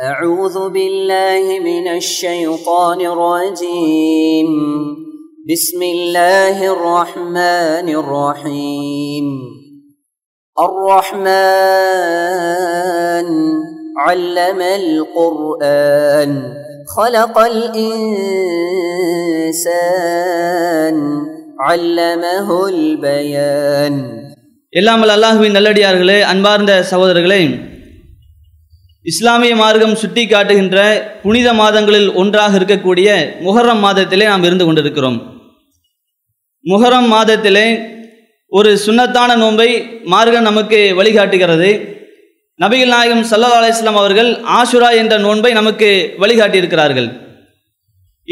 أعوذ بالله من الشيطان الرجيم بسم الله الرحمن الرحيم الرحمن علم القرآن خلق الإنسان علمه البيان எல்லாமல் அல்லாஹுவின் நல்லடியார்களே அன்பார்ந்த சகோதரர்களே இஸ்லாமிய மார்க்கம் சுட்டி காட்டுகின்ற புனித மாதங்களில் ஒன்றாக இருக்கக்கூடிய முஹர்ரம் மாதத்திலே நாம் இருந்து கொண்டிருக்கிறோம். முஹரம் மாதத்திலே ஒரு சுன்னத்தான நோன்பை மார்க்கம் நமக்கு வழிகாட்டுகிறது. நபிகள் நாயகம் சல்லா அலிஸ்லாம் அவர்கள் ஆஷுரா என்ற நோன்பை நமக்கு வழிகாட்டியிருக்கிறார்கள்.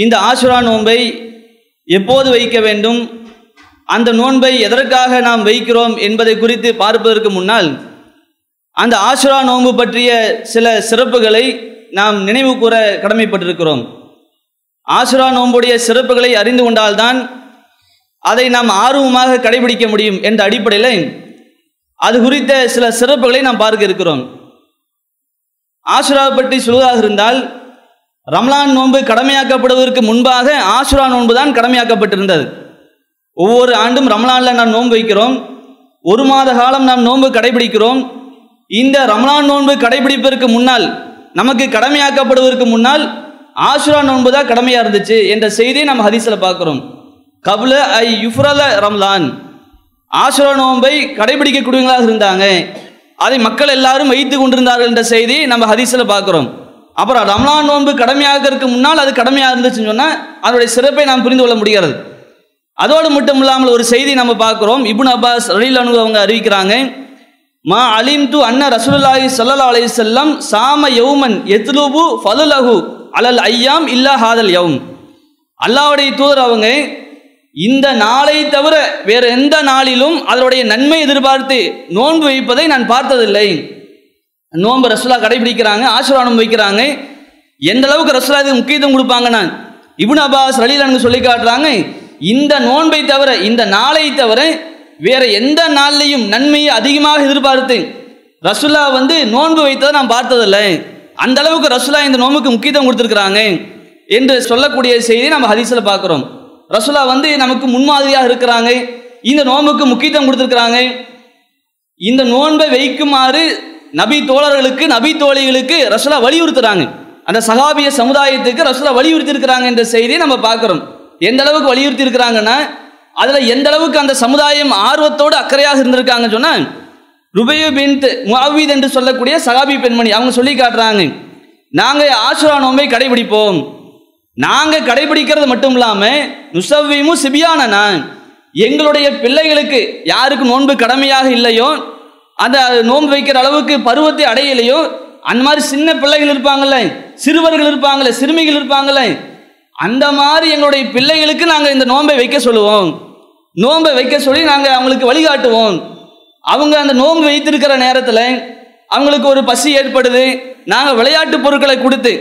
இந்த ஆஷுரா நோன்பை எப்போது வைக்க வேண்டும்? அந்த நோன்பை எதற்காக நாம் வைக்கிறோம் என்பதை குறித்து பார்ப்பதற்கு முன்னால் அந்த ஆசுரா நோன்பு பற்றிய சில சிறப்புகளை நாம் நினைவு கூற கடமைப்பட்டிருக்கிறோம். ஆசுரா நோன்புடைய சிறப்புகளை அறிந்து கொண்டால்தான் அதை நாம் ஆர்வமாக கடைபிடிக்க முடியும் என்ற அடிப்படையில் அது குறித்த சில சிறப்புகளை நாம் பார்க்க இருக்கிறோம். ஆசுரா பற்றி சொல்வதாக இருந்தால் ரம்லான் நோன்பு கடமையாக்கப்படுவதற்கு முன்பாக ஆசுரா நோன்பு தான் கடமையாக்கப்பட்டிருந்தது. ஒவ்வொரு ஆண்டும் ரம்லானில் நாம் நோன்பு வைக்கிறோம். ஒரு மாத காலம் நாம் நோன்பு கடைபிடிக்கிறோம். இந்த ரம்லான் நோன்பு கடைபிடிப்பதற்கு முன்னால் நமக்கு கடமையாக்கப்படுவதற்கு முன்னால் ஆசுரா நோன்பு தான் கடமையாக இருந்துச்சு என்ற செய்தியை நம்ம ஹதீஸில் பார்க்குறோம். கபுல ஐ யுஃப்ரல ரம்லான். ஆசுரா நோன்பை கடைபிடிக்கக்கூடியவங்களாக இருந்தாங்க. அதை மக்கள் எல்லாரும் வைத்து கொண்டிருந்தார்கள் என்ற செய்தி நம்ம ஹதீஸில் பார்க்குறோம். அப்புறம் ரம்லான் நோன்பு கடமையாகிறதுக்கு முன்னால் அது கடமையாக இருந்துச்சுன்னு சொன்னால் அதனுடைய சிறப்பை நாம் புரிந்து கொள்ள முடிகிறது. அதோடு மட்டும் இல்லாமல் ஒரு செய்தி நம்ம பார்க்குறோம். இபுன் அப்பாஸ் ரலீல் அனு அவங்க அறிவிக்கிறாங்க மா அலிம் து அன்ன ரசூலுல்லாஹி சல்லா அலி செல்லம் சாம யௌமன் எத்லூபு ஃபலுலஹு அலல் ஐயாம் இல்லா ஹாதல் யவும் அல்லாவுடைய தூதர் அவங்க இந்த நாளை தவிர வேறு எந்த நாளிலும் அதனுடைய நன்மை எதிர்பார்த்து நோன்பு வைப்பதை நான் பார்த்ததில்லை. நோன்பு ரசூலா கடைபிடிக்கிறாங்க ஆசீர்வாதம் வைக்கிறாங்க. எந்த அளவுக்கு ரசூலா இதுக்கு முக்கியத்துவம் கொடுப்பாங்கன்னா இபுன் அபாஸ் ரலீலனுக்கு சொல்லி காட்டுறாங்க இந்த நோன்பை தவிர இந்த நாளை தவிர வேற எந்த நாள்லையும் நன்மையை அதிகமாக எதிர்பார்த்து ரசுல்லா வந்து நோன்பு வைத்ததை நான் பார்த்ததில்லை. அந்த அளவுக்கு ரசுல்லா இந்த நோன்புக்கு முக்கியத்துவம் கொடுத்துருக்குறாங்க என்று சொல்லக்கூடிய செய்தியை நம்ம ஹதீஸில் பார்க்குறோம். ரசுல்லா வந்து நமக்கு முன்மாதிரியாக இருக்கிறாங்க. இந்த நோன்புக்கு முக்கியத்துவம் கொடுத்துருக்குறாங்க. இந்த நோன்பை வைக்குமாறு நபி தோழர்களுக்கு நபி தோழிகளுக்கு ரசுல்லா வலியுறுத்துறாங்க. அந்த சகாபிய சமுதாயத்துக்கு ரசுல்லா வலியுறுத்தி இருக்கிறாங்க என்ற செய்தியை நம்ம பார்க்குறோம். எந்த அளவுக்கு வலியுறுத்தி இருக்கிறாங்கன்னா அதில் எந்த அளவுக்கு அந்த சமுதாயம் ஆர்வத்தோடு அக்கறையாக இருந்திருக்காங்கன்னு சொன்னால் ருபையு பின் முஅவீத் என்று சொல்லக்கூடிய சகாபி பெண்மணி அவங்க சொல்லி காட்டுறாங்க நாங்கள் ஆசுரா நோம்பை கடைபிடிப்போம். நாங்கள் கடைபிடிக்கிறது மட்டும் இல்லாமல் நுசவ்விமு சிபியானனா எங்களுடைய பிள்ளைகளுக்கு யாருக்கு நோன்பு கடமையாக இல்லையோ அந்த நோன்பு வைக்கிற அளவுக்கு பருவத்தை அடையலையோ அந்த மாதிரி சின்ன பிள்ளைகள் இருப்பாங்கல்ல சிறுவர்கள் இருப்பாங்கல்ல சிறுமிகள் இருப்பாங்கல்ல அந்த மாதிரி எங்களுடைய பிள்ளைகளுக்கு நாங்கள் இந்த நோன்பை வைக்க சொல்லுவோம். நோன்பை வைக்க சொல்லி நாங்கள் அவங்களுக்கு வழிகாட்டுவோம். அவங்க அந்த நோன்பு வைத்திருக்கிற நேரத்தில் அவங்களுக்கு ஒரு பசி ஏற்படுது. நாங்கள் விளையாட்டு பொருட்களை கொடுத்து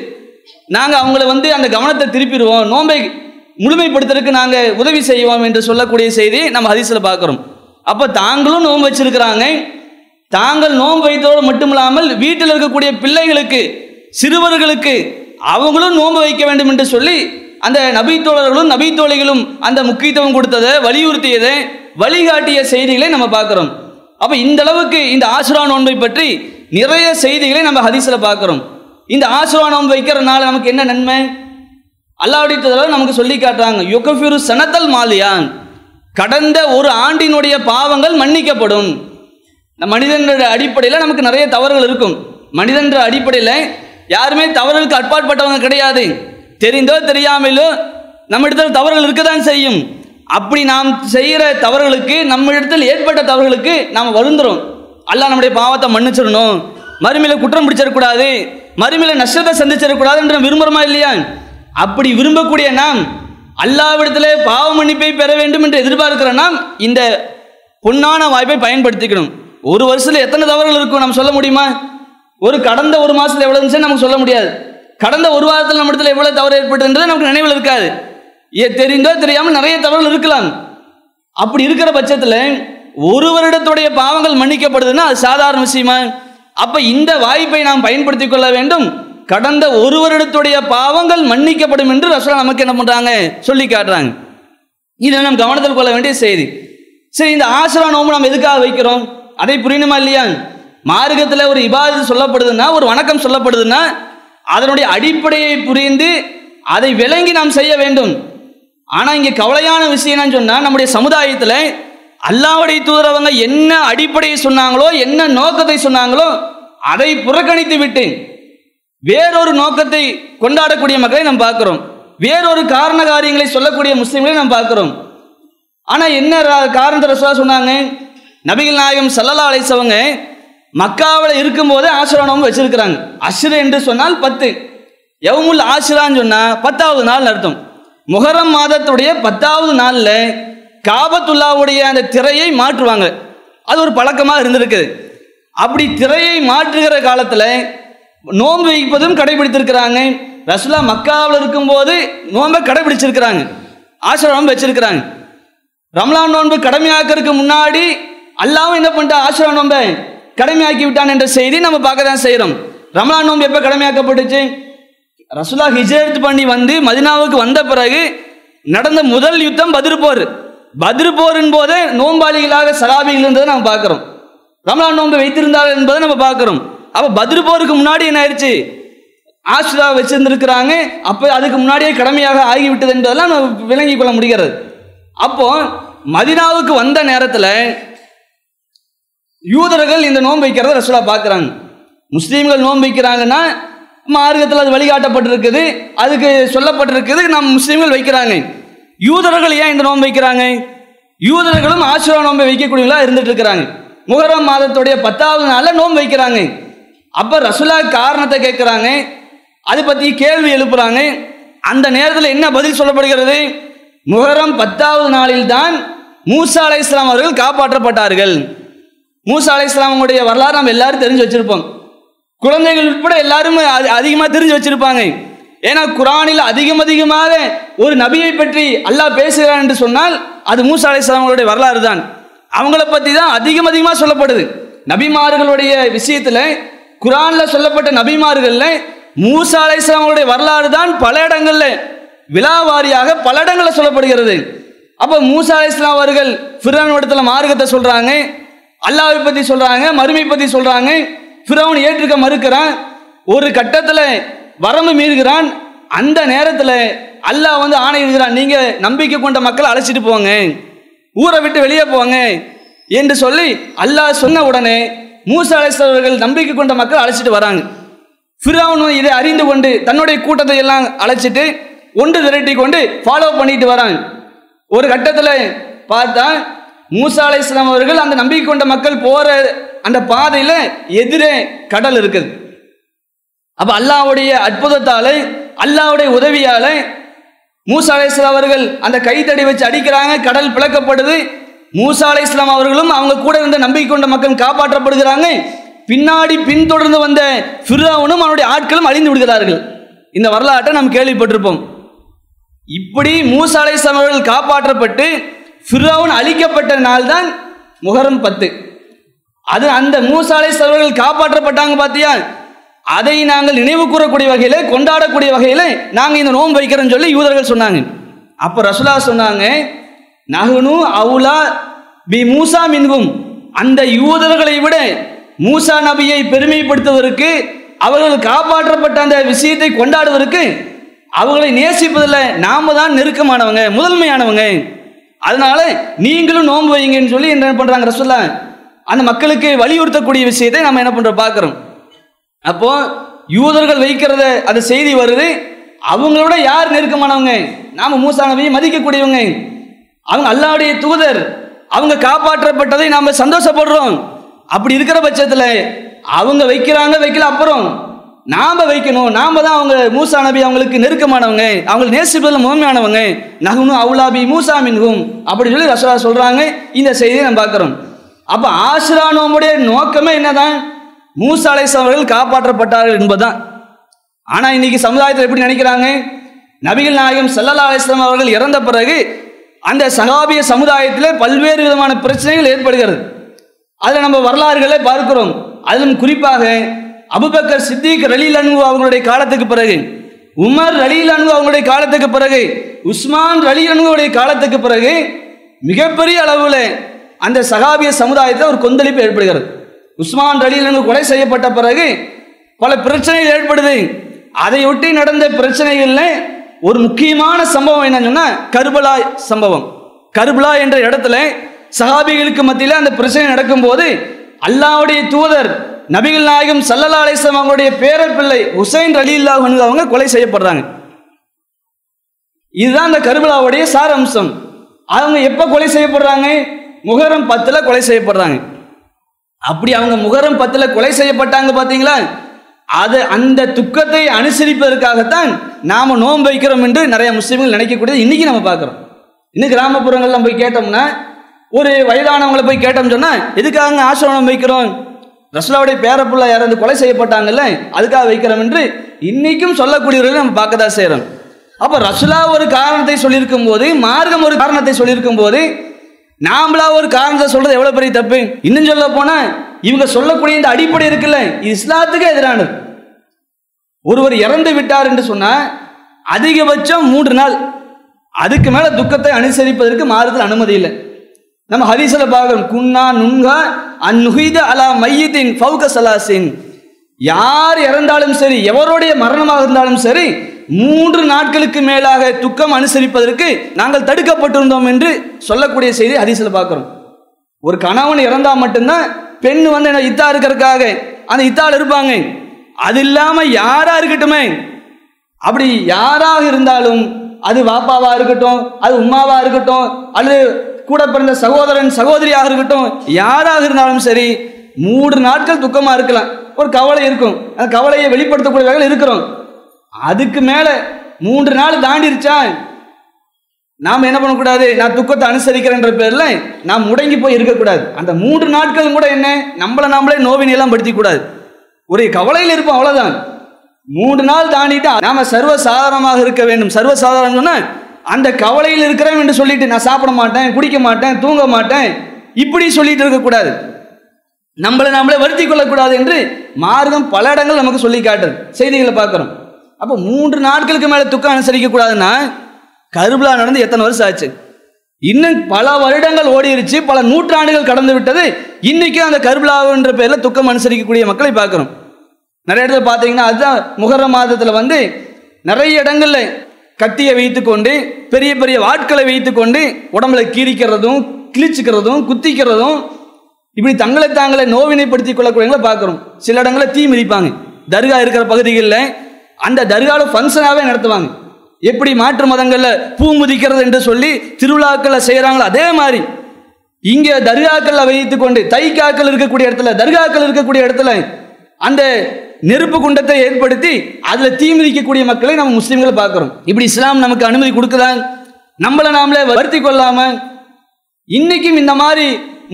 நாங்கள் அவங்கள வந்து அந்த கவனத்தை திருப்பிடுவோம். நோன்பை முழுமைப்படுத்துறதுக்கு நாங்கள் உதவி செய்வோம் என்று சொல்லக்கூடிய செய்தி நம்ம ஹதீஸில் பார்க்குறோம். அப்போ தாங்களும் நோன்பு வச்சிருக்கிறாங்க. தாங்கள் நோன்பு வைத்ததோடு மட்டும் இல்லாமல் வீட்டில் இருக்கக்கூடிய பிள்ளைகளுக்கு சிறுவர்களுக்கு அவங்களும் நோன்பு வைக்க வேண்டும் என்று சொல்லி அந்த நபித்தோழர்களும் நபித்தோழிகளும் அந்த முக்கியத்துவம் கொடுத்ததை வலியுறுத்தியதை வழிகாட்டிய செய்திகளை நம்ம பார்க்குறோம். அப்போ இந்த அளவுக்கு இந்த ஆசுரா நோன்பை பற்றி நிறைய செய்திகளை நம்ம ஹதீஸில் பார்க்குறோம். இந்த ஆசுரா நோன்பு வைக்கிறதுனால நமக்கு என்ன நன்மை? அல்லாவுடைய நமக்கு சொல்லி காட்டுறாங்க யுகஃபிரு சனத்தல் மாலியான். கடந்த ஒரு ஆண்டினுடைய பாவங்கள் மன்னிக்கப்படும். இந்த மனிதனுடைய அடிப்படையில் நமக்கு நிறைய தவறுகள் இருக்கும். மனிதன்ற அடிப்படையில் யாருமே தவறுகளுக்கு அட்பாட்பட்டவங்க கிடையாது. தெரிந்தோ தெரியாமலோ நம்மிடத்தில் தவறுகள் இருக்க தான் செய்யும். அப்படி நாம் செய்கிற தவறுகளுக்கு நம்மிடத்தில் ஏற்பட்ட தவறுகளுக்கு நாம் வருந்துறோம். அல்லாஹ் நம்முடைய பாவத்தை மன்னிச்சிடணும். மறுமையில் குற்றம் பிடிச்சிடக்கூடாது. மறுமையில் நஷ்டத்தை சந்திச்சிடக்கூடாது என்று விரும்புகிறோமா இல்லையா? அப்படி விரும்பக்கூடிய நாம் அல்லாவிடத்தில் பாவ மன்னிப்பை பெற வேண்டும் என்று எதிர்பார்க்கிற நாம் இந்த பொன்னான வாய்ப்பை பயன்படுத்திக்கணும். ஒரு வருஷத்தில் எத்தனை தவறுகள் இருக்கும் நம்ம சொல்ல முடியுமா? ஒரு கடந்த ஒரு மாதத்தில் எவ்வளோ இருந்துச்சுன்னு நமக்கு சொல்ல முடியாது. கடந்த ஒரு வாரத்தில் நம்ம இடத்துல எவ்வளோ தவறு ஏற்பட்டுன்றது நமக்கு நினைவில் இருக்காது. ஏ தெரிந்தோ தெரியாமல் நிறைய தவறுகள் இருக்கலாம். அப்படி இருக்கிற பட்சத்தில் ஒரு வருடத்துடைய பாவங்கள் மன்னிக்கப்படுதுன்னா அது சாதாரண விஷயமா? அப்ப இந்த வாய்ப்பை நாம் பயன்படுத்திக் கொள்ள வேண்டும். கடந்த ஒரு வருடத்துடைய பாவங்கள் மன்னிக்கப்படும் என்று ரசோலா நமக்கு என்ன பண்றாங்க? சொல்லி காட்டுறாங்க. இதை நம்ம கவனத்தில் கொள்ள வேண்டிய செய்தி. சரி இந்த ஆசிரா நோம்பு நம்ம எதுக்காக வைக்கிறோம்? அதை புரியணுமா இல்லையா? மார்க்கத்தில் ஒரு இபாதத்து சொல்லப்படுதுன்னா ஒரு வணக்கம் சொல்லப்படுதுன்னா அதனுடைய அடிப்படையை புரிந்து அதை விளங்கி நாம் செய்ய வேண்டும். ஆனால் இங்கே கவலையான விஷயம் என்னன்னு சொன்னால் நம்முடைய சமுதாயத்தில் அல்லாவுடைய தூதரவங்க என்ன அடிப்படையை சொன்னாங்களோ என்ன நோக்கத்தை சொன்னாங்களோ அதை புறக்கணித்து விட்டு வேறொரு நோக்கத்தை கொண்டாடக்கூடிய மக்களை நாம் பார்க்கிறோம். வேறொரு காரண காரியங்களை சொல்லக்கூடிய முஸ்லீம்களை நாம் பார்க்கிறோம். ஆனால் என்ன ரா- காரணத்தை சொன்னாங்க? நபிகள் நாயகம் சல்லல்லா அலைசவங்க மக்காவில் இருக்கும்போதே ஆசிரா நோம்பு வச்சிருக்கிறாங்க. அஷ்ரு என்று சொன்னால் பத்து. எவமுல் ஆசிரான்னு சொன்னால் பத்தாவது நாள் அர்த்தம். முகரம் மாதத்துடைய பத்தாவது நாளில் காபத்துல்லாவுடைய அந்த திரையை மாற்றுவாங்க. அது ஒரு பழக்கமாக இருந்திருக்குது. அப்படி திரையை மாற்றுகிற காலத்தில் நோன்பு வைப்பதும் கடைபிடித்திருக்கிறாங்க. ரசுலா மக்காவில் இருக்கும்போது நோன்பை கடைபிடிச்சிருக்கிறாங்க. ஆசிரா நோன்பு வச்சிருக்கிறாங்க. ரம்லான் நோன்பு கடமையாக்கிறதுக்கு முன்னாடி அல்லாவும் என்ன பண்ணிட்டா ஆசிரம் நோன்பை கடமையாக்கி விட்டான் என்ற செய்தி நம்ம பார்க்க தான் செய்கிறோம். ரமலான் நோன்பு எப்போ கடமையாக்கப்பட்டுச்சு? ரசுல்லா ஹிஜரத் பண்ணி வந்து மதினாவுக்கு வந்த பிறகு நடந்த முதல் யுத்தம் பதிர்போர் போர். போதே நோம்பாளிகளாக சலாபிகள் இருந்ததை நம்ம பார்க்குறோம். ரமலான் நோம்பு வைத்திருந்தார்கள் என்பதை நம்ம பார்க்குறோம். அப்போ பதிர்போருக்கு முன்னாடி என்ன ஆயிடுச்சு ஆசிரா வச்சிருந்திருக்கிறாங்க. அப்போ அதுக்கு முன்னாடியே கடமையாக ஆகிவிட்டது என்பதெல்லாம் நம்ம விளங்கிக் கொள்ள முடிகிறது. அப்போ மதினாவுக்கு வந்த நேரத்தில் யூதர்கள் இந்த நோன்பு வைக்கிறத ரசூலா பார்க்குறாங்க. முஸ்லீம்கள் நோன்பு வைக்கிறாங்கன்னா மார்க்கத்தில் அது வழிகாட்டப்பட்டிருக்குது அதுக்கு சொல்லப்பட்டிருக்குது நம் முஸ்லீம்கள் வைக்கிறாங்க. யூதர்கள் ஏன் இந்த நோன்பு வைக்கிறாங்க? யூதர்களும் ஆசிரா நோன்பை வைக்கக்கூடியவங்களா இருந்துட்டு இருக்கிறாங்க முகரம் மாதத்துடைய பத்தாவது நாளில் நோன்பு வைக்கிறாங்க. அப்போ ரசுலா காரணத்தை கேட்குறாங்க. அதை பற்றி கேள்வி எழுப்புறாங்க. அந்த நேரத்தில் என்ன பதில் சொல்லப்படுகிறது? முகரம் பத்தாவது நாளில் தான் மூசா அலை இஸ்லாம் அவர்கள் காப்பாற்றப்பட்டார்கள். மூசா அலை இஸ்லாமுடைய வரலாறு நம்ம எல்லாரும் தெரிஞ்சு வச்சிருப்போம். குழந்தைகள் உட்பட எல்லாரும் அதிகமாக தெரிஞ்சு வச்சிருப்பாங்க. ஏன்னா குரானில் அதிகம் அதிகமாக ஒரு நபியை பற்றி அல்லாஹ் பேசுகிறான் என்று சொன்னால் அது மூசா அலை இஸ்லாமுடைய வரலாறு தான். அவங்கள பற்றி தான் அதிகம் அதிகமாக சொல்லப்படுது. நபிமார்களுடைய விஷயத்தில் குரானில் சொல்லப்பட்ட நபிமார்களில் மூசா அலை இஸ்லாமுடைய வரலாறு தான் பல இடங்களில் விழாவாரியாக பல இடங்களில் சொல்லப்படுகிறது. அப்போ மூசா அலை இஸ்லாம் அவர்கள் ஃபிரான் இடத்துல மார்க்கத்தை சொல்கிறாங்க அல்லாவை பற்றி சொல்கிறாங்க மறுமை பற்றி சொல்கிறாங்க ஃபிரௌன் ஏற்றுக்க மறுக்கிறான். ஒரு கட்டத்தில் வரம்பு மீறுகிறான். அந்த நேரத்தில் அல்லாஹ் வந்து ஆணையிடுகிறான் நீங்கள் நம்பிக்கை கொண்ட மக்களை அழைச்சிட்டு போங்க. ஊரை விட்டு வெளியே போங்க. என்று சொல்லி அல்லாஹ் சொன்ன உடனே மூசா அழைச்சவர்கள் நம்பிக்கை கொண்ட மக்கள் அழைச்சிட்டு வராங்க. ஃபிரௌனும் இதை அறிந்து கொண்டு தன்னுடைய கூட்டத்தை எல்லாம் அழைச்சிட்டு ஒன்று திரட்டி கொண்டு ஃபாலோ பண்ணிட்டு வராங்க. ஒரு கட்டத்தில் பார்த்தா மூசா அலைஹிஸ்ஸலாம் அவர்கள் அந்த நம்பிக்கை கொண்ட மக்கள் போற அந்த பாதையில் எதிரே கடல் இருக்குது. அப்ப அல்லாஹ்வுடைய அற்புதத்தாலே அல்லாஹ்வுடைய உதவியாலே மூசா அலைஹிஸ்ஸலாம் அவர்கள் அந்த கைத்தடி வச்சு அடிக்கிறாங்க கடல் பிளக்கப்படுது. மூசா அலைஹிஸ்ஸலாம் அவர்களும் அவங்க கூட இருந்த நம்பிக்கை கொண்ட மக்கள் காப்பாற்றப்படுகிறாங்க. பின்னாடி பின்தொடர்ந்து வந்த ஃபிர்ராவனும் அவனுடைய ஆட்களும் அழிந்து விடுகிறார்கள். இந்த வரலாற்றை நாம் கேள்விப்பட்டிருப்போம். இப்படி மூசா அலைஹிஸ்ஸலாம் அவர்கள் காப்பாற்றப்பட்டு ஃபிர்ஆவுன் அழிக்கப்பட்ட நாள் தான் முகரம் பத்து. அது அந்த மூசாலை சவர்கள் காப்பாற்றப்பட்டாங்க பார்த்தியா அதை நாங்கள் நினைவு கூறக்கூடிய வகையில் கொண்டாடக்கூடிய வகையில் நாங்கள் இந்த நோன்பு வைக்கிறோன்னு சொல்லி யூதர்கள் சொன்னாங்க. அப்போ ரசுலா சொன்னாங்க நகுனு அவுலா பி மூசா மின்கும் அந்த யூதர்களை விட மூசா நபியை பெருமைப்படுத்துவதற்கு அவர்கள் காப்பாற்றப்பட்ட அந்த விஷயத்தை கொண்டாடுவதற்கு அவர்களை நேசிப்பதில் நாம தான் நெருக்கமானவங்க முதன்மையானவங்க. அதனால நீங்களும் நோன்பு வைங்கன்னு சொல்லி என்ன பண்றாங்க ரசூல்லா அந்த மக்களுக்கு வலியுறுத்தக்கூடிய விஷயத்தை நம்ம என்ன பண்றோம் பார்க்குறோம். அப்போ யூதர்கள் வைக்கிறத அந்த செய்தி வருது. அவங்களோட யார் நெருக்கமானவங்க? நாம மூசா நபியை மதிக்கக்கூடியவங்க. அவங்க அல்லாவுடைய தூதர். அவங்க காப்பாற்றப்பட்டதை நாம சந்தோஷப்படுறோம். அப்படி இருக்கிற பட்சத்தில் அவங்க வைக்கிறாங்க வைக்கல அப்புறம் நாம வைக்கணும். நாம தான் அவங்க மூசா நபி அவங்களுக்கு நெருக்கமானவங்க. அவங்க நேசிப்பதில் முதன்மையானவங்க நகுனு அவுலாபி மூசா மின்கும் அப்படி சொல்லி ரசோலா சொல்றாங்க. இந்த செய்தியை நம்ம பார்க்குறோம். அப்போ ஆசிரா நோம்புடைய நோக்கமே என்னதான்? மூசா அலைஹிஸ்ஸலாம் அவர்கள் காப்பாற்றப்பட்டார்கள் என்பதுதான். ஆனால் இன்னைக்கு சமுதாயத்தில் எப்படி நினைக்கிறாங்க? நபிகள் நாயகம் ஸல்லல்லாஹு அலிஸ்லாம் அவர்கள் இறந்த பிறகு அந்த சகாபிய சமுதாயத்தில் பல்வேறு விதமான பிரச்சனைகள் ஏற்படுகிறது. அதில் நம்ம வரலாறுகளை பார்க்கிறோம். அதிலும் குறிப்பாக அபுபக்கர் சித்திக் ரலீல் அன்பு அவங்களுடைய காலத்துக்கு பிறகு உமர் ரலீல் அன்பு அவங்களுடைய காலத்துக்கு பிறகு உஸ்மான் ரலீல் அன்புடைய காலத்துக்கு பிறகு மிகப்பெரிய அளவில் அந்த சகாபிய சமுதாயத்தில் ஒரு கொந்தளிப்பு ஏற்படுகிறது. உஸ்மான் ரலீல் அன்பு கொலை செய்யப்பட்ட பிறகு பல பிரச்சனைகள் ஏற்படுது. அதையொட்டி நடந்த பிரச்சனைகள்ல ஒரு முக்கியமான சம்பவம் என்னன்னு சொன்னா கர்பலா சம்பவம். கர்பலா என்ற இடத்துல சஹாபிகளுக்கு மத்தியில் அந்த பிரச்சனை நடக்கும்போது அல்லாவுடைய தூதர் நபிகள் நாயகம் சல்லல்லா அலிஸ்லாம் அவங்களுடைய பேரர் பிள்ளை ஹுசைன் அலி அவங்க கொலை செய்யப்படுறாங்க. இதுதான் அந்த கருபலாவுடைய சாரம்சம். அவங்க எப்ப கொலை செய்யப்படுறாங்க? முகரம் பத்துல கொலை செய்யப்படுறாங்க. அப்படி அவங்க முகரம் பத்துல கொலை செய்யப்பட்டாங்க பாத்தீங்களா? அது அந்த துக்கத்தை அனுசரிப்பதற்காகத்தான் நாம நோன்பு வைக்கிறோம் என்று நிறைய முஸ்லீம்கள் நினைக்கக்கூடியது இன்னைக்கு நம்ம பார்க்குறோம். இன்னும் கிராமப்புறங்கள்லாம் போய் கேட்டோம்னா ஒரு வயதானவங்களை போய் கேட்டோம்னு சொன்னா எதுக்காக ஆசிரமம் வைக்கிறோம்? ரசுலாவுடைய பேரப்புள்ள யாராவது கொலை செய்யப்பட்டாங்கல்ல அதுக்காக வைக்கிறோம் என்று இன்னைக்கும் சொல்லக்கூடியவர்களை நம்ம பார்க்க தான் செய்கிறோம் அப்போ ரசுலா ஒரு காரணத்தை சொல்லியிருக்கும் போது மார்க்கம் ஒரு காரணத்தை சொல்லியிருக்கும் போது நாமளா ஒரு காரணத்தை சொல்றது எவ்வளோ பெரிய தப்பு? இன்னும் சொல்ல போனா இவங்க சொல்லக்கூடிய இந்த அடிப்படை இருக்குல்ல இது இஸ்லாத்துக்கு எதிரானது. ஒருவர் இறந்து விட்டார் என்று சொன்னா அதிகபட்சம் மூன்று நாள். அதுக்கு மேல துக்கத்தை அனுசரிப்பதற்கு மாறுதல் அனுமதி இல்லை. நம்ம ஹதீஸ்ல பார்க்கிறோம் குன்னா நுங்கா அந்நுகித அலா மையத்தின் ஃபவுக சலாசின். யார் இறந்தாலும் சரி எவருடைய மரணமாக இருந்தாலும் சரி மூன்று நாட்களுக்கு மேலாக துக்கம் அனுசரிப்பதற்கு நாங்கள் தடுக்கப்பட்டிருந்தோம் என்று சொல்லக்கூடிய செய்தி ஹதீஸ்ல பார்க்குறோம். ஒரு கணவன் இறந்தால் மட்டும்தான் பெண் வந்து என்ன இத்தா இருக்கிறதுக்காக அந்த இத்தால் இருப்பாங்க. அது இல்லாமல் யாராக இருக்கட்டுமே. அப்படி யாராக இருந்தாலும் அது வாப்பாவாக இருக்கட்டும் அது உமாவாக இருக்கட்டும் அல்லது கூட பிறந்த சகோதரன் சகோதரியாக இருக்கட்டும் யாராக இருந்தாலும் சரி மூன்று நாட்கள் துக்கமாக இருக்கலாம். ஒரு கவலை இருக்கும். அந்த கவலையை வெளிப்படுத்தக்கூடிய வகையில் இருக்கிறோம். அதுக்கு மேலே மூன்று நாள் தாண்டிருச்சா? நாம் என்ன பண்ணக்கூடாது? நான் துக்கத்தை அனுசரிக்கிறேன்ற பேரில் நாம் முடங்கி போய் இருக்கக்கூடாது. அந்த மூன்று நாட்கள் கூட என்ன? நம்மளை நாமளே நோவினை எல்லாம் படுத்திக் ஒரு கவலையில் இருப்போம் அவ்வளோதான் மூன்று நாள் தாண்டிட்டு நாம சர்வ சாதாரணமாக இருக்க வேண்டும். சர்வ சாதாரணம் அந்த கவலையில் இருக்கிறேன் என்று சொல்லிட்டு நான் சாப்பிட மாட்டேன் குடிக்க மாட்டேன் தூங்க மாட்டேன் இப்படி சொல்லிட்டு இருக்கக்கூடாது. நம்மளை நம்மளே வருத்தி கொள்ளக்கூடாது என்று மார்க்கம் பல இடங்கள் நமக்கு சொல்லி காட்டுது. செய்திகளை பார்க்குறோம். அப்போ மூன்று நாட்களுக்கு மேலே துக்கம் அனுசரிக்க கூடாதுன்னா கருபிலா நடந்து எத்தனை வருஷம் ஆச்சு? இன்னும் பல வருடங்கள் ஓடிருச்சு பல நூற்றாண்டுகள் கடந்து விட்டது. இன்னைக்கும் அந்த கருபிலாவுன்ற பேரில் துக்கம் அனுசரிக்கக்கூடிய மக்களை பார்க்குறோம். நிறைய இடத்துல பார்த்தீங்கன்னா அதுதான் முகர மாதத்தில் வந்து நிறைய இடங்கள்ல கத்தியை வைத்துக்கொண்டு பெரிய பெரிய வாட்களை வைத்துக்கொண்டு உடம்புல கீறிக்கிறதும் கிழிச்சுக்கிறதும் குத்திக்கிறதும் இப்படி தங்களை தாங்களே நோவினைப்படுத்திக் கொள்ளக்கூடியவங்களை பார்க்குறோம். சில இடங்களில் தீ மிதிப்பாங்க. தர்கா இருக்கிற பகுதிகளில் அந்த தர்காவில் ஃபங்க்ஷனாகவே நடத்துவாங்க. எப்படி மாற்று மதங்களில் பூ முதிக்கிறது என்று சொல்லி திருவிழாக்களை செய்கிறாங்களோ அதே மாதிரி. இங்கே தர்காக்களில் வைத்து கொண்டு தைக்காக்கள் இருக்கக்கூடிய இடத்துல தர்காக்கள் இருக்கக்கூடிய இடத்துல அந்த நெருப்பு குண்டத்தை ஏற்படுத்தி அதில் தீ மிதிக்கக்கூடிய மக்களை நம்ம முஸ்லீம்களை பார்க்குறோம். இப்படி இஸ்லாம் நமக்கு அனுமதி கொடுக்குதா? நம்மளை நாமளே வருத்தி கொள்ளாம இன்னைக்கும் இந்த மாதிரி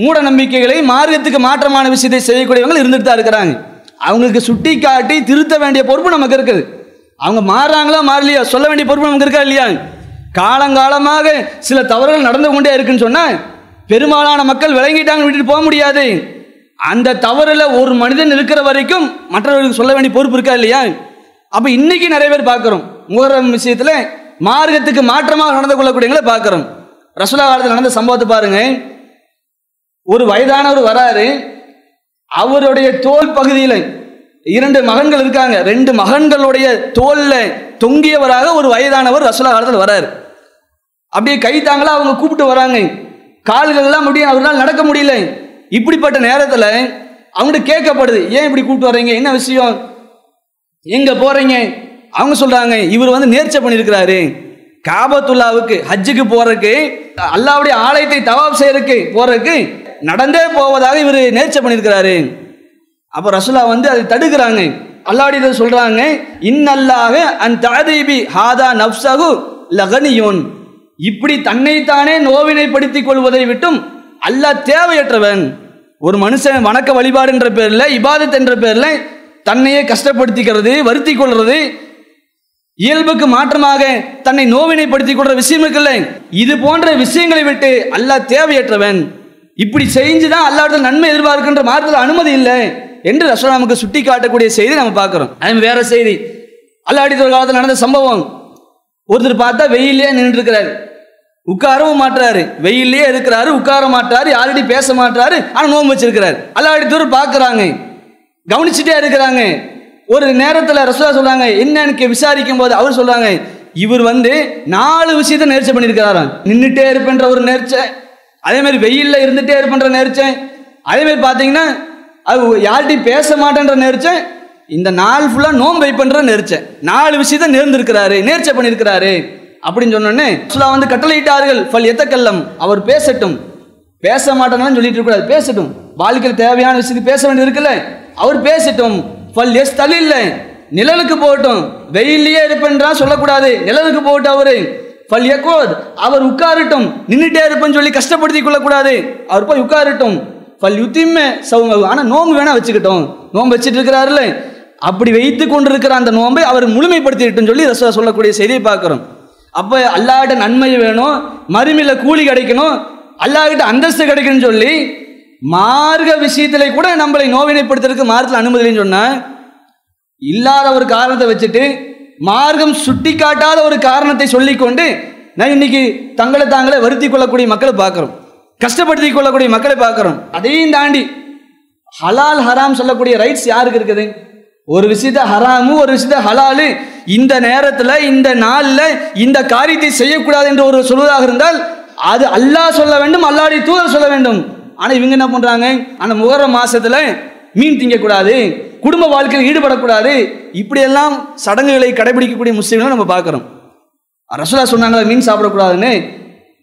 மூட நம்பிக்கைகளை மார்க்கத்துக்கு மாற்றமான விஷயத்தை செய்யக்கூடியவங்க இருந்துட்டு தான் இருக்கிறாங்க. அவங்களுக்கு சுட்டி காட்டி திருத்த வேண்டிய பொறுப்பு நமக்கு இருக்குது. அவங்க மாறுறாங்களா மாறலையா? சொல்ல வேண்டிய பொறுப்பு நமக்கு இருக்கா இல்லையா? காலங்காலமாக சில தவறுகள் நடந்து கொண்டே இருக்குன்னு சொன்னால் பெரும்பாலான மக்கள் விளங்கிட்டாங்க விட்டுட்டு போக முடியாது. அந்த தவறில் ஒரு மனிதன் இருக்கிற வரைக்கும் மற்றவர்களுக்கு சொல்ல வேண்டிய பொறுப்பு இருக்கா இல்லையா? அப்ப இன்னைக்கு நிறைய பேர் பார்க்கிறோம். முகரம் விஷயத்தில் மார்க்கத்துக்கு மாற்றமாக நடந்து கொள்ளக்கூடியவங்களை பார்க்கிறோம். ரசுலா காலத்தில் நடந்த சம்பவத்தை பாருங்க. ஒரு வயதானவர் வராரு. அவருடைய தோல் பகுதியில் இரண்டு மகன்கள் இருக்காங்க. ரெண்டு மகன்களுடைய தோல்ல தொங்கியவராக ஒரு வயதானவர் ரசுலா காலத்தில் வராரு. அப்படியே கை தாங்களா அவங்க கூப்பிட்டு வராங்க. கால்கள்லாம் எல்லாம் அப்படியே அவரால் நடக்க முடியல. இப்படிப்பட்ட நேரத்தில் அவங்கள்ட்ட கேட்கப்படுது ஏன் இப்படி கூப்பிட்டு வர்றீங்க? என்ன விஷயம்? எங்கே போகிறீங்க அவங்க சொல்கிறாங்க இவர் வந்து நேர்ச்சை பண்ணியிருக்கிறாரு. காபத்துல்லாவுக்கு ஹஜ்ஜுக்கு போகிறதுக்கு அல்லாவுடைய ஆலயத்தை தவாப் செய்யறதுக்கு போகிறதுக்கு நடந்தே போவதாக இவர் நேர்ச்சை பண்ணியிருக்கிறாரு. அப்போ ரசுல்லா வந்து அதை தடுக்கிறாங்க. அல்லாவுடைய சொல்கிறாங்க இன்னல்லாக அந் தாதீபி ஹாதா நப்சகு லகனியோன். இப்படி தன்னைத்தானே நோவினைப்படுத்திக் கொள்வதை விட்டும் அல்லாஹ் தேவையற்றவன். ஒரு மனுஷன் வணக்க வழிபாடுன்ற பேர்ல இபாதத் என்ற பேர்ல தன்னையே கஷ்டப்படுத்திக்கிறது வருத்தி கொள்றது இயல்புக்கு மாற்றமாக தன்னை நோவினைப்படுத்திக் கொள்ற விஷயம் இருக்குல்ல? இது போன்ற விஷயங்களை விட்டு அல்லாஹ் தேவையற்றவன். இப்படி செஞ்சுதான் அல்லாவிடத்தில் நன்மை எதிர்பார்க்கின்ற மாற்றத்தில் அனுமதி இல்லை என்று ரசூல் நமக்கு சுட்டி காட்டக்கூடிய செய்தி நம்ம பார்க்கிறோம். அதே வேற செய்தி. அல்லாடி காலத்தில் நடந்த சம்பவம். ஒருத்தர் பார்த்தா வெயிலே நின்று இருக்கிறார் உட்காரவும் மாட்டாரு வெயிலே இருக்கிறாரு உட்கார மாட்டாரு யார்கிட்டயும் பேச மாட்டாரு ஆனால் நோன்பு வச்சிருக்கிறாரு. அல்லாடி தூரம் பார்க்குறாங்க. கவனிச்சுட்டே இருக்கிறாங்க. ஒரு நேரத்தில் ரசோதா சொல்றாங்க என்னன்னு கே- விசாரிக்கும் போது அவர் சொல்றாங்க இவர் வந்து நாலு விஷயத்தை நேர்ச்சை பண்ணியிருக்கிறாராம். நின்றுட்டே இருப்பேன்ற ஒரு நேர்ச்சை அதே மாதிரி வெயில்ல இருந்துகிட்டே இருப்பேன்ற நேர்ச்சை அதே மாதிரி பார்த்தீங்கன்னா அது யார்கிட்டையும் பேச மாட்டேன்ற நேர்ச்சை இந்த நாள் ஃபுல்லாக நோன்பு வைப்பன்ற நேர்ச்சை. நாலு விஷயத்தை நேர்ந்திருக்கிறாரு நேர்ச்சை பண்ணியிருக்கிறாரு. அப்படின்னு சொன்னோடனே ரசூலா வந்து கட்டளையிட்டார்கள் ஃபல் எத்தக்கல்லம் அவர் பேசட்டும். பேச மாட்டேன்னு சொல்லிட்டு இருக்கக்கூடாது பேசட்டும். வாழ்க்கையில் தேவையான விஷயத்துக்கு பேச வேண்டியது இருக்குல்ல அவர் பேசட்டும். ஃபல் எஸ் தலில்ல நிழலுக்கு போகட்டும். வெயிலே இருப்பேன்றா சொல்லக்கூடாது நிழலுக்கு போகட்டும் அவரு. ஃபல் எக்கோத் அவர் உட்காரட்டும். நின்றுட்டே இருப்பேன்னு சொல்லி கஷ்டப்படுத்தி கொள்ளக்கூடாது. அவர் போய் உட்காரட்டும். ஃபல் யுத்தியுமே சவுங்க ஆனால் நோம்பு வேணா வச்சுக்கிட்டோம். நோம்பு வச்சுட்டு இருக்கிறாருல்ல. அப்படி வைத்து கொண்டிருக்கிற அந்த நோம்பை அவர் முழுமைப்படுத்திட்டுன்னு சொல்லி ரசூலா சொல்லக்கூடிய செய்தியை பார்க்குறோம். அப்போ அல்லாட்ட நன்மை வேணும் மறுமையில் கூலி கிடைக்கணும் அல்லாஹ்கிட்ட அந்தஸ்து கிடைக்கணும்னு சொல்லி மார்க்க விஷயத்தில் கூட நம்மளை நோவினைப்படுத்துறதுக்கு மார்க்கத்தில் அனுமதி சொன்னால் இல்லாத ஒரு காரணத்தை வச்சுட்டு மார்க்கம் சுட்டி காட்டாத ஒரு காரணத்தை சொல்லிக்கொண்டு நான் இன்னைக்கு தங்களை தாங்களே வருத்தி கொள்ளக்கூடிய மக்களை பார்க்குறோம். கஷ்டப்படுத்தி கொள்ளக்கூடிய மக்களை பார்க்குறோம். அதையும் தாண்டி ஹலால் ஹராம் சொல்லக்கூடிய ரைட்ஸ் யாருக்கு இருக்குது? ஒரு விஷயத்த ஹராமு ஒரு விஷயத்த ஹலாலு இந்த நேரத்தில் இந்த நாளில் இந்த காரியத்தை செய்யக்கூடாது என்று ஒரு சொல்வதாக இருந்தால் அது அல்லாஹ் சொல்ல வேண்டும் அல்லாடி தூதர் சொல்ல வேண்டும். ஆனால் இவங்க என்ன பண்ணுறாங்க அந்த முகர மாதத்தில் மீன் திங்கக்கூடாது குடும்ப வாழ்க்கையில் ஈடுபடக்கூடாது. இப்படியெல்லாம் சடங்குகளை கடைபிடிக்கக்கூடிய முஸ்லீம்களை நம்ம பார்க்குறோம். ரசுலா சொன்னாங்களா மீன் சாப்பிடக்கூடாதுன்னு?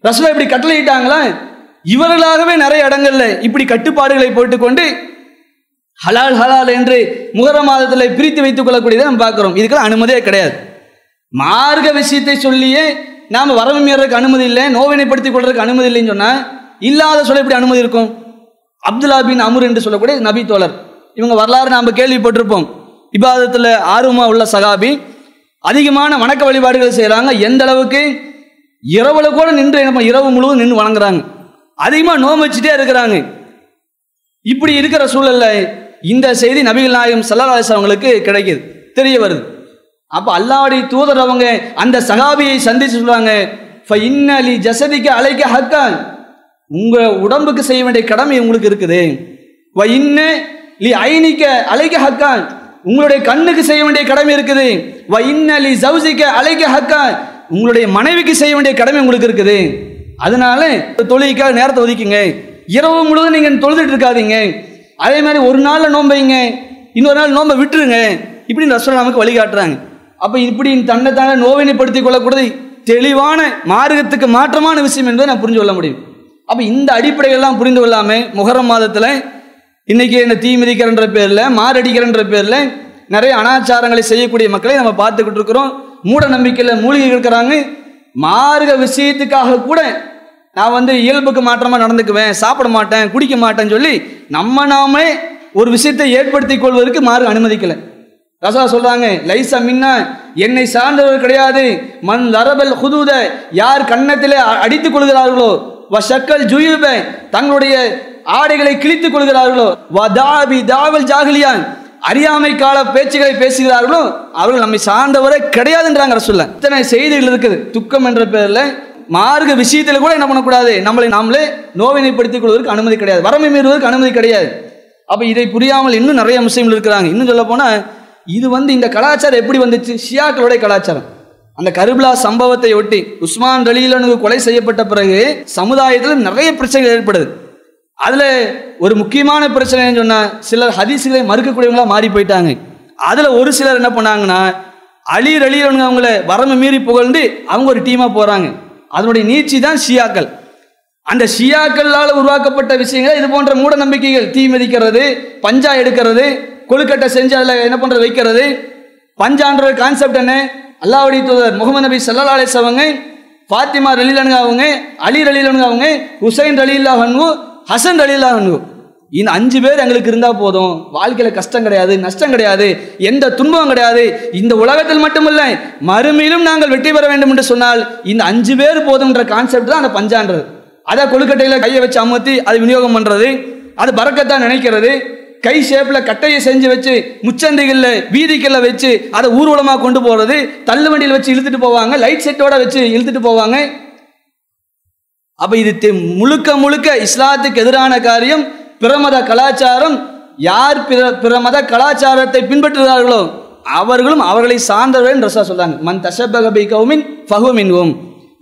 ரசுலா இப்படி கட்டளையிட்டாங்களா? இவர்களாகவே நிறைய இடங்கள்ல இப்படி கட்டுப்பாடுகளை போட்டுக்கொண்டு ஹலால் ஹலால் என்று முகர மாதத்தில் பிரித்து வைத்துக் கொள்ளக்கூடியதை நம்ம பார்க்குறோம். இதுக்கெல்லாம் அனுமதியே கிடையாது. மார்க்க விஷயத்தை சொல்லியே நாம் வரவு மீறதுக்கு அனுமதி இல்லை நோவினைப்படுத்திக் கொள்றதுக்கு அனுமதி இல்லைன்னு சொன்னால் இல்லாத சொல்ல எப்படி அனுமதி இருக்கும்? அப்துல்லா பின் அமுர் என்று சொல்லக்கூடிய நபி தோழர். இவங்க வரலாறு நாம் கேள்விப்பட்டிருப்போம். இபாதத்தில் ஆர்வமாக உள்ள சகாபி அதிகமான வணக்க வழிபாடுகள் செய்கிறாங்க எந்த அளவுக்கு? இரவுல கூட நின்று நம்ம இரவு முழுவதும் நின்று வணங்குறாங்க. அதிகமாக நோம்பு வச்சுட்டே இருக்கிறாங்க. இப்படி இருக்கிற சூழல்ல இந்த செய்தி நபிகள் நாயகம் சல்லா அவங்களுக்கு கிடைக்குது. தெரிய வருது. அப்போ அல்லாவுடைய தூதர் அவங்க அந்த சகாபியை சந்திச்சு சொல்லுவாங்க இன்னலி இன்ன லி ஜசதிக்க ஹக்கான். உங்க உடம்புக்கு செய்ய வேண்டிய கடமை உங்களுக்கு இருக்குது. வ இன்ன லி ஐனிக்க அழைக்க ஹக்கான். உங்களுடைய கண்ணுக்கு செய்ய வேண்டிய கடமை இருக்குது. வ இன்ன லி ஜவுசிக்க அழைக்க ஹக்கான். உங்களுடைய மனைவிக்கு செய்ய வேண்டிய கடமை உங்களுக்கு இருக்குது. அதனால தொழுகைக்காக நேரத்தை ஒதுக்கிங்க. இரவு முழுவதும் நீங்க தொழுதுட்டு இருக்காதீங்க. அதே மாதிரி ஒரு நாளில் நோம்பைங்க இன்னொரு நாள் நோம்பை விட்டுருங்க. இப்படி ரசூல் நமக்கு வழிகாட்டுறாங்க. அப்போ இப்படி தன்னைத்தானே நோவினைப்படுத்திக் கொள்ளக்கூடாது தெளிவான மார்க்கத்துக்கு மாற்றமான விஷயம் என்பதை நான் புரிஞ்சு கொள்ள முடியும். அப்போ இந்த அடிப்படைகள்லாம் புரிந்து கொள்ளாமல் முகரம் மாதத்தில் இன்றைக்கி இந்த தீ மிதிக்கிறன்ற பேர்ல மாரடிக்கிறன்ற பேரில் நிறைய அனாச்சாரங்களை செய்யக்கூடிய மக்களை நம்ம பார்த்துக்கிட்டு இருக்கிறோம். மூட நம்பிக்கையில் மூலிகை இருக்கிறாங்க. மார்க்க விஷயத்துக்காக கூட நான் வந்து இயல்புக்கு மாற்றமாக நடந்துக்குவேன் சாப்பிட மாட்டேன் குடிக்க மாட்டேன்னு சொல்லி நம்ம நாமே ஒரு விஷயத்தை ஏற்படுத்திக் கொள்வதற்கு மாறு அனுமதிக்கலை. ரசா சொல்றாங்க லைசா மின்னா என்னை சார்ந்தவர் கிடையாது. மண் லரபல் ஹுதூத யார் கன்னத்திலே அ- அடித்துக் கொள்கிறார்களோ வ ஷக்கல் ஜுயூப தங்களுடைய ஆடைகளை கிழித்துக் கொள்கிறார்களோ வ தாபி தாவல் ஜாகிலியான் அறியாமை கால பேச்சுகளை பேசுகிறார்களோ அவர்கள் நம்மை சார்ந்தவரே கிடையாதுன்றாங்க ரசூல்ல இத்தனை செய்திகள் இருக்குது. துக்கம் என்ற பேரில் மார்க்க விஷயத்தில் கூட என்ன பண்ணக்கூடாது? நம்மளை நாமளே நோவினைப்படுத்திக் கொள்வதற்கு அனுமதி கிடையாது. வரமை மீறுவதற்கு அனுமதி கிடையாது. அப்போ இதை புரியாமல் இன்னும் நிறைய முஸ்லீம்கள் இருக்கிறாங்க. இன்னும் சொல்ல போனால் இது வந்து இந்த கலாச்சாரம் எப்படி வந்துச்சு? ஷியாக்களுடைய கலாச்சாரம். அந்த கருபிலா சம்பவத்தை ஒட்டி உஸ்மான் ரலீலனுக்கு கொலை செய்யப்பட்ட பிறகு சமுதாயத்தில் நிறைய பிரச்சனைகள் ஏற்படுது. அதில் ஒரு முக்கியமான பிரச்சனைன்னு சொன்னால் சிலர் ஹதீஸ்களை மறுக்கக்கூடியவங்களா மாறி போயிட்டாங்க. அதில் ஒரு சிலர் என்ன பண்ணாங்கன்னா அலி ரலீலனுங்க அவங்கள வரம்பு மீறி புகழ்ந்து அவங்க ஒரு டீமாக போகிறாங்க அதனுடைய நீட்சி தான் ஷியாக்கள். அந்த ஷியாக்களால் உருவாக்கப்பட்ட விஷயங்கள் இது போன்ற மூட நம்பிக்கைகள் தீ மிதிக்கிறது பஞ்சா எடுக்கிறது கொழுக்கட்டை செஞ்சு அதில் என்ன பண்ணுறது வைக்கிறது. பஞ்சான்ற கான்செப்ட் என்ன? அல்லாவுடைய தூதர் முகமது நபி சல்லா அலிஸ் அவங்க ஃபாத்திமா ரலீலனுங்க அவங்க அலி ரலீலனுங்க அவங்க ஹுசைன் ரலீல்லா ஹன்வு ஹசன் ரலீல்லா ஹன்வு இந்த அஞ்சு பேர் எங்களுக்கு இருந்தால் போதும். வாழ்க்கையில் கஷ்டம் கிடையாது நஷ்டம் கிடையாது எந்த துன்பம் கிடையாது. இந்த உலகத்தில் மட்டுமல்ல மறுமையிலும் நாங்கள் வெற்றி பெற வேண்டும் என்று சொன்னால் இந்த அஞ்சு பேர் போதும்ன்ற கான்செப்ட் தான் அந்த பஞ்சான்றது. அதை கொழுக்கட்டையில் கையை வச்சு அமர்த்தி அதை விநியோகம் பண்ணுறது அது பறக்கத்தான் நினைக்கிறது. கை ஷேப்பில் கட்டையை செஞ்சு வச்சு முச்சந்தைகளில் வீதிக்கல்ல வச்சு அதை ஊர்வலமாக கொண்டு போகிறது தள்ளு வண்டியில் வச்சு இழுத்துட்டு போவாங்க லைட் செட்டோட வச்சு இழுத்துட்டு போவாங்க. அப்போ இது தெ- முழுக்க முழுக்க இஸ்லாத்துக்கு எதிரான காரியம் பிரமத கலாச்சாரம் யார் பிற பிற மத கலாச்சாரத்தை பின்பற்றுகிறார்களோ அவர்களும் அவர்களை சார்ந்தவர்கள் ரசா சொல்றாங்க. மன் தஷபகபி கௌமின் ஃபஹுமின்வும்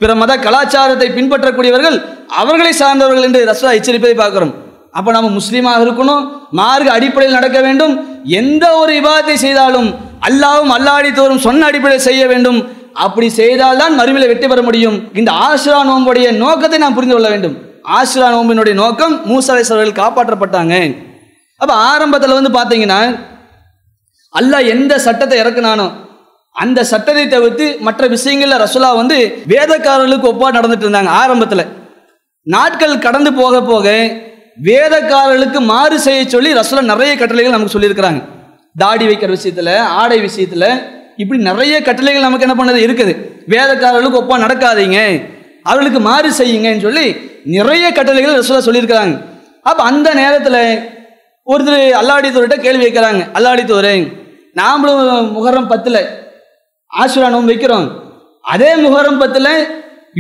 பிற மத கலாச்சாரத்தை பின்பற்றக்கூடியவர்கள் அவர்களை சார்ந்தவர்கள் என்று ரசா எச்சரிப்பதை பார்க்கிறோம். அப்போ நம்ம முஸ்லீமாக இருக்கணும் மார்க்க அடிப்படையில் நடக்க வேண்டும் எந்த ஒரு விவாதத்தை செய்தாலும் அல்லாவும் அல்லாடி தோறும் சொன்ன அடிப்படையில் செய்ய வேண்டும். அப்படி செய்தால்தான் மறுமையில் வெற்றி பெற முடியும். இந்த ஆசிரா நோம்புடைய நோக்கத்தை நாம் புரிந்து கொள்ள வேண்டும். ஆசிரா நோம்பினுடைய நோக்கம் மூசா அவர்கள் காப்பாற்றப்பட்டாங்க. அப்போ ஆரம்பத்தில் வந்து பார்த்தீங்கன்னா அல்லாஹ் எந்த சட்டத்தை இறக்குனானோ அந்த சட்டத்தை தவிர்த்து மற்ற விஷயங்களில் ரசுலா வந்து வேதக்காரர்களுக்கு ஒப்பா நடந்துட்டு இருந்தாங்க ஆரம்பத்தில். நாட்கள் கடந்து போக போக வேதக்காரர்களுக்கு மாறு செய்ய சொல்லி ரசுலா நிறைய கட்டளைகள் நமக்கு சொல்லியிருக்கிறாங்க. தாடி வைக்கிற விஷயத்தில் ஆடை விஷயத்தில் இப்படி நிறைய கட்டளைகள் நமக்கு என்ன பண்ணது? இருக்குது. வேதக்காரர்களுக்கு ஒப்பா நடக்காதீங்க. அவர்களுக்கு மாறு செய்யுங்கன்னு சொல்லி நிறைய கட்டளைகள் ரசூலா சொல்லியிருக்கிறாங்க. அப்போ அந்த நேரத்தில் ஒருத்தர் அல்லாடித்தோர்கிட்ட கேள்வி வைக்கிறாங்க அல்லாடித்தோரே நாமளும் முகரம் பத்தில் ஆசுரா நோன்பு வைக்கிறோம். அதே முகரம் பத்தில்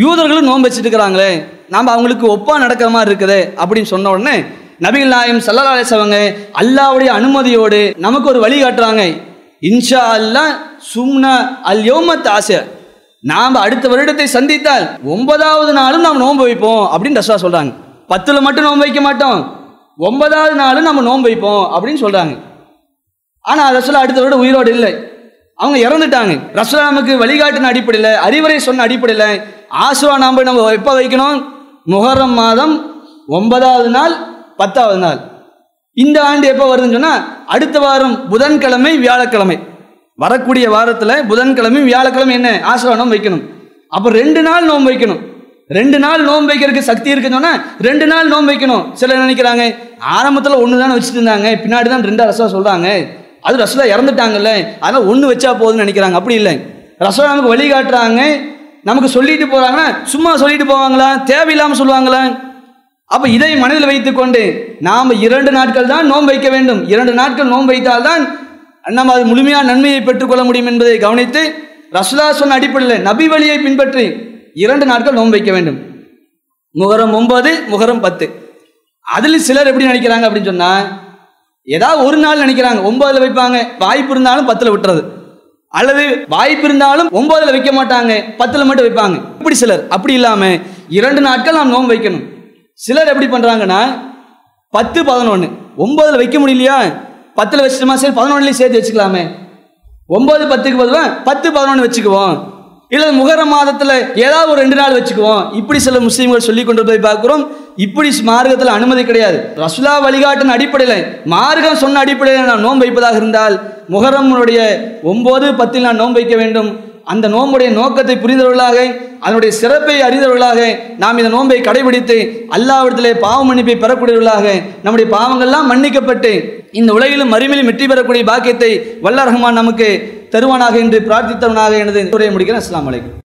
யூதர்களும் நோன்பு வச்சுட்டு இருக்கிறாங்களே நாம் அவங்களுக்கு ஒப்பா நடக்கிற மாதிரி இருக்குது அப்படின்னு சொன்ன உடனே நபிகள் நாயம் சல்லா அலிசவங்க அல்லாவுடைய அனுமதியோடு நமக்கு ஒரு வழி காட்டுறாங்க. இன்ஷா அல்லா சும்னா அல் யோமத் ஆசை நாம் அடுத்த வருடத்தை சந்தித்தால் ஒன்பதாவது நாளும் நாம் நோன்பு வைப்போம் அப்படின்னு ரசா சொல்றாங்க. பத்துல மட்டும் நோன்பு வைக்க மாட்டோம். ஒன்பதாவது நாளும் நம்ம நோன்பு வைப்போம் அப்படின்னு சொல்றாங்க. ஆனா ரசூலா அடுத்த வருடம் உயிரோடு இல்லை. அவங்க இறந்துட்டாங்க. ரசூலா நமக்கு வழிகாட்டின அடிப்படையில் அறிவுரை சொன்ன அடிப்படையில் ஆசுவா நாம் நம்ம எப்போ வைக்கணும்? முகரம் மாதம் ஒன்பதாவது நாள் பத்தாவது நாள். இந்த ஆண்டு எப்போ வருதுன்னு சொன்னால் அடுத்த வாரம் புதன்கிழமை வியாழக்கிழமை. வரக்கூடிய வாரத்தில் புதன்கிழமை வியாழக்கிழமை என்ன? ஆசுவா நோம்பு வைக்கணும். அப்போ ரெண்டு நாள் நோன்பு வைக்கணும். ரெண்டு நாள் நோன்பு வைக்கிறதுக்கு சக்தி இருக்குன்னு சொன்னால் ரெண்டு நாள் நோன்பு வைக்கணும். சிலர் நினைக்கிறாங்க? ஆரம்பத்தில் ஒன்று தானே வச்சுட்டு இருந்தாங்க. பின்னாடி தான் ரெண்டா ரசா சொல்கிறாங்க அது ரசோலா இறந்துட்டாங்கல்ல. அதனால் ஒன்று வச்சா போதும்னு நினைக்கிறாங்க. அப்படி இல்லை. ரசோலா நமக்கு வழிகாட்டுறாங்க நமக்கு சொல்லிட்டு போகிறாங்கன்னா சும்மா சொல்லிட்டு போவாங்களா? தேவையில்லாமல் சொல்லுவாங்களா? அப்போ இதை மனதில் வைத்துக்கொண்டு நாம் இரண்டு நாட்கள் தான் நோன்பு வைக்க வேண்டும். இரண்டு நாட்கள் நோன்பு வைத்தால்தான் நம்ம அது முழுமையான நன்மையை பெற்றுக்கொள்ள முடியும் என்பதை கவனித்து ரசுலா சொன்ன அடிப்படையில் நபி வழியை பின்பற்றி இரண்டு நாட்கள் நோன்பு வைக்க வேண்டும். முகரம் ஒன்பது முகரம் பத்து. அதில் சிலர் எப்படி நினைக்கிறாங்க அப்படின்னு சொன்னால் ஏதாவது ஒரு நாள் நினைக்கிறாங்க ஒன்பதுல வைப்பாங்க வாய்ப்பு இருந்தாலும் பத்தில் விட்டுறது. அல்லது வாய்ப்பு இருந்தாலும் ஒன்பதுல வைக்க மாட்டாங்க பத்தில் மட்டும் வைப்பாங்க. இப்படி சிலர் அப்படி இல்லாமல் இரண்டு நாட்கள் நாம் நோன்பு வைக்கணும். சிலர் எப்படி பண்ணுறாங்கன்னா பத்து பதினொன்று ஒன்பதுல வைக்க முடியலையா? பத்தில் வச்சுட்டோமா? சரி பதினொன்றுலேயும் சேர்த்து வச்சுக்கலாமே. ஒம்பது பத்துக்கு பதிலாக பத்து பதினொன்று வச்சுக்குவோம். இல்லை முகர மாதத்தில் ஏதாவது ஒரு ரெண்டு நாள் வச்சுக்குவோம். இப்படி சில முஸ்லீம்கள் சொல்லி கொண்டு போய் பார்க்குறோம். இப்படி மார்க்கத்தில் அனுமதி கிடையாது. ரசுலா வழிகாட்டின் அடிப்படையில் மார்க்கம் சொன்ன அடிப்படையில் நான் நோன்பு வைப்பதாக இருந்தால் முகரம்னுடைய ஒம்பது பத்தில் நான் நோன்பு வைக்க வேண்டும். அந்த நோம்புடைய நோக்கத்தை புரிந்தவர்களாக அதனுடைய சிறப்பை அறிந்தவர்களாக நாம் இந்த நோன்பை கடைபிடித்து அல்லாவிடத்திலே பாவ மன்னிப்பை பெறக்கூடியவர்களாக நம்முடைய பாவங்கள்லாம் மன்னிக்கப்பட்டு இந்த உலகிலும் அருமையிலும் வெற்றி பெறக்கூடிய பாக்கியத்தை வல்ல ரஹ்மான் நமக்கு தருவானாக என்று பிரார்த்தித்தவனாக எனது உரையை முடிக்கிறேன். அஸ்லாம் வலைக்கம்